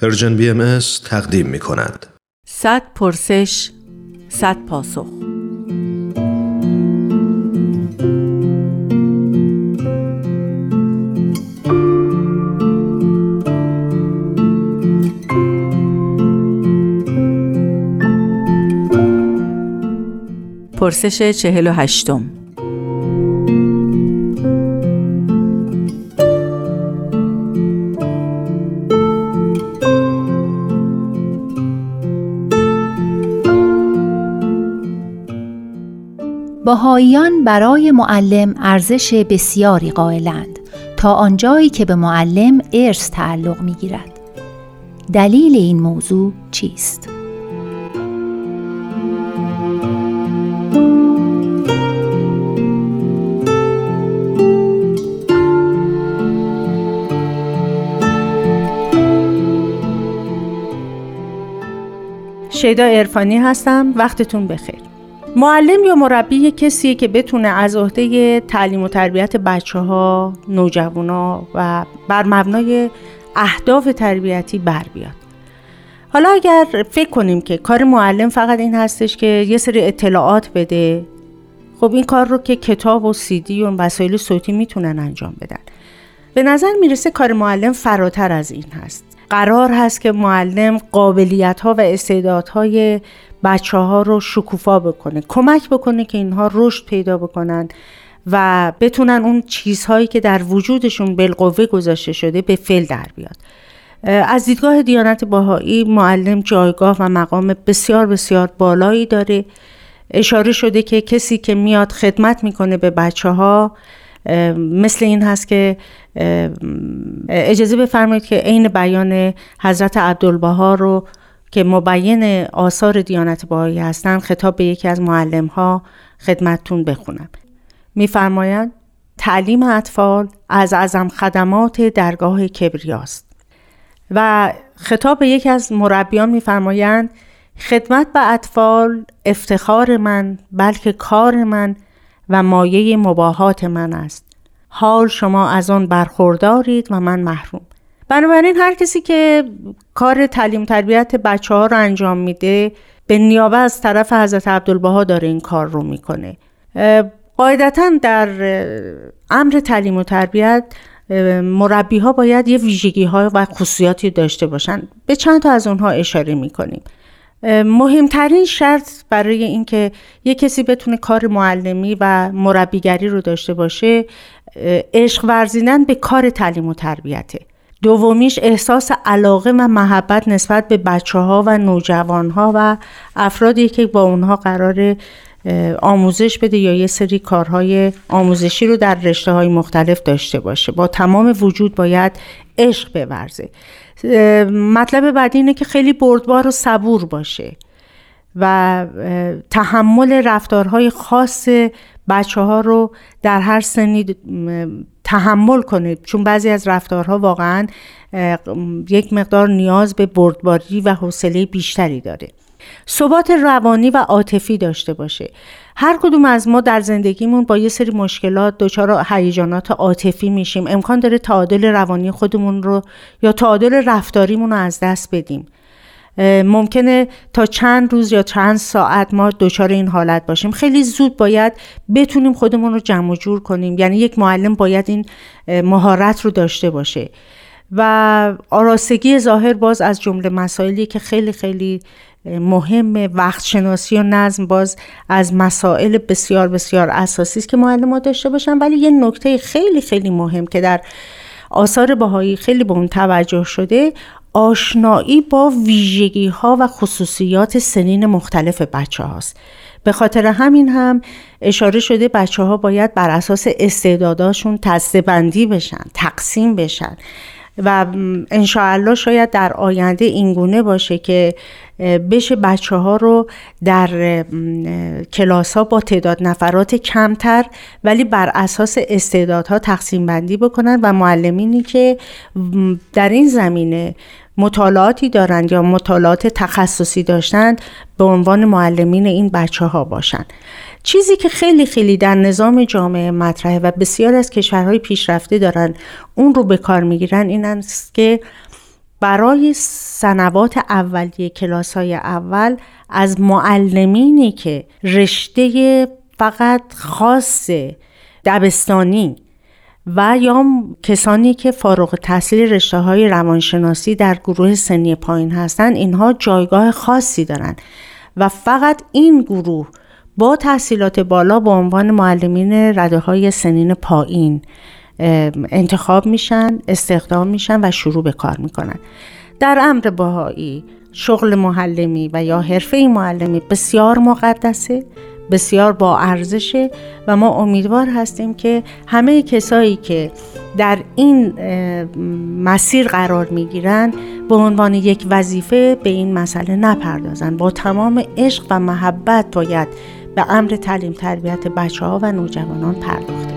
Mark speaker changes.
Speaker 1: پرژن بی ام تقدیم می کند.
Speaker 2: صد پرسش صد پاسخ پرسش چهل و هشتم
Speaker 3: بهاییان برای معلم ارزش بسیاری قائلند تا آنجایی که به معلم ارث تعلق می گیرد. دلیل این موضوع چیست؟
Speaker 2: شیدا ارفانی هستم وقتتون بخیر معلم یا مربی کسیه که بتونه از عهده تعلیم و تربیت بچه ها، نوجوانا و بر مبنای اهداف تربیتی بر بیاد. حالا اگر فکر کنیم که کار معلم فقط این هستش که یه سری اطلاعات بده خب این کار رو که کتاب و سیدی و وسایل صوتی می‌تونن انجام بدن به نظر می‌رسه کار معلم فراتر از این هست قرار هست که معلم قابلیت ها و استعدادهای بچه ها رو شکوفا بکنه کمک بکنه که اینها رشد پیدا بکنن و بتونن اون چیزهایی که در وجودشون بالقوه گذاشته شده به فل در بیاد. از دیدگاه دیانت باهایی معلم جایگاه و مقام بسیار بسیار بالایی داره. اشاره شده که کسی که میاد خدمت می‌کنه به بچه ها مثل این هست که اجازه بفرمایید که عین بیان حضرت عبدالبها رو که مبین آثار دیانت باهایی هستند خطاب به یکی از معلم ها خدمتتون بخونم. میفرمایند تعلیم اطفال از اعظم خدمات درگاه کبریاست. و خطاب به یکی از مربیان میفرمایند خدمت به اطفال افتخار من بلکه کار من و مایه مباهات من است. حال شما از آن برخوردارید و من محروم. بنابراین هر کسی که کار تعلیم تربیت بچه ها رو انجام میده به نیابه از طرف حضرت عبدالبها داره این کار رو می‌کنه. قاعدتا در امر تعلیم و تربیت مربی ها باید یه ویژگی ها و خصوصیاتی داشته باشن. به چند تا از اونها اشاره می‌کنیم. مهمترین شرط برای اینکه یه کسی بتونه کار معلمی و مربیگری رو داشته باشه عشق ورزیدن به کار تعلیم و تربیته. دومیش احساس علاقه و محبت نسبت به بچه ها و نوجوان ها و افرادی که با اونها قرار آموزش بده یا یه سری کارهای آموزشی رو در رشته های مختلف داشته باشه. با تمام وجود باید عشق بورزه. مطلب بعدی اینه که خیلی بردبار و صبور باشه و تحمل رفتارهای خاص بچه ها رو در هر سنی تحمل کنه. چون بعضی از رفتارها واقعا یک مقدار نیاز به بردباری و حوصله بیشتری داره. ثبات روانی و عاطفی داشته باشه. هر کدوم از ما در زندگیمون با یه سری مشکلات دچار هیجانات عاطفی میشیم. امکان داره تعادل روانی خودمون رو یا تعادل رفتاریمون رو از دست بدیم. ممکنه تا چند روز یا چند ساعت ما دچار این حالت باشیم. خیلی زود باید بتونیم خودمون رو جمع جور کنیم. یعنی یک معلم باید این مهارت رو داشته باشه. و آراستگی ظاهر باز از جمله مسائلی که خیلی خیلی مهم وقت شناسی و نظم باز از مسائل بسیار بسیار اساسی است که ها داشته باشن ولی یه نکته خیلی خیلی مهم که در آثار باهایی خیلی به اون توجه شده آشنایی با ویژگی ها و خصوصیات سنین مختلف بچه هاست. به خاطر همین هم اشاره شده بچه ها باید بر اساس استعداداشون بندی بشن تقسیم بشن و انشاءالله شاید در آینده اینگونه باشه که بشه بچه ها رو در کلاس ها با تعداد نفرات کمتر ولی بر اساس استعدادها تقسیم بندی بکنن و معلمینی که در این زمینه مطالعاتی دارند یا مطالعات تخصصی داشتند به عنوان معلمین این بچه ها باشند. چیزی که خیلی خیلی در نظام جامعه مطرحه و بسیار از کشورهای پیشرفته دارن اون رو به کار می‌گیرن این است که برای سنوات اولیه کلاس های اول از معلمینی که رشته فقط خاص دبستانی و یا کسانی که فارغ تحصیل رشته های روانشناسی در گروه سنی پایین هستند اینها جایگاه خاصی دارند و فقط این گروه با تحصیلات بالا به عنوان معلمین رده های سنین پایین انتخاب میشن استخدام میشن و شروع به کار می‌کنن. در امر باهایی شغل معلمی و یا حرفه معلمی بسیار مقدسه. بسیار با ارزشه و ما امیدوار هستیم که همه کسایی که در این مسیر قرار می‌گیرن به عنوان یک وظیفه به این مسئله نپردازن. با تمام عشق و محبت باید به امر تعلیم تربیت بچه ها و نوجوانان پرداخت.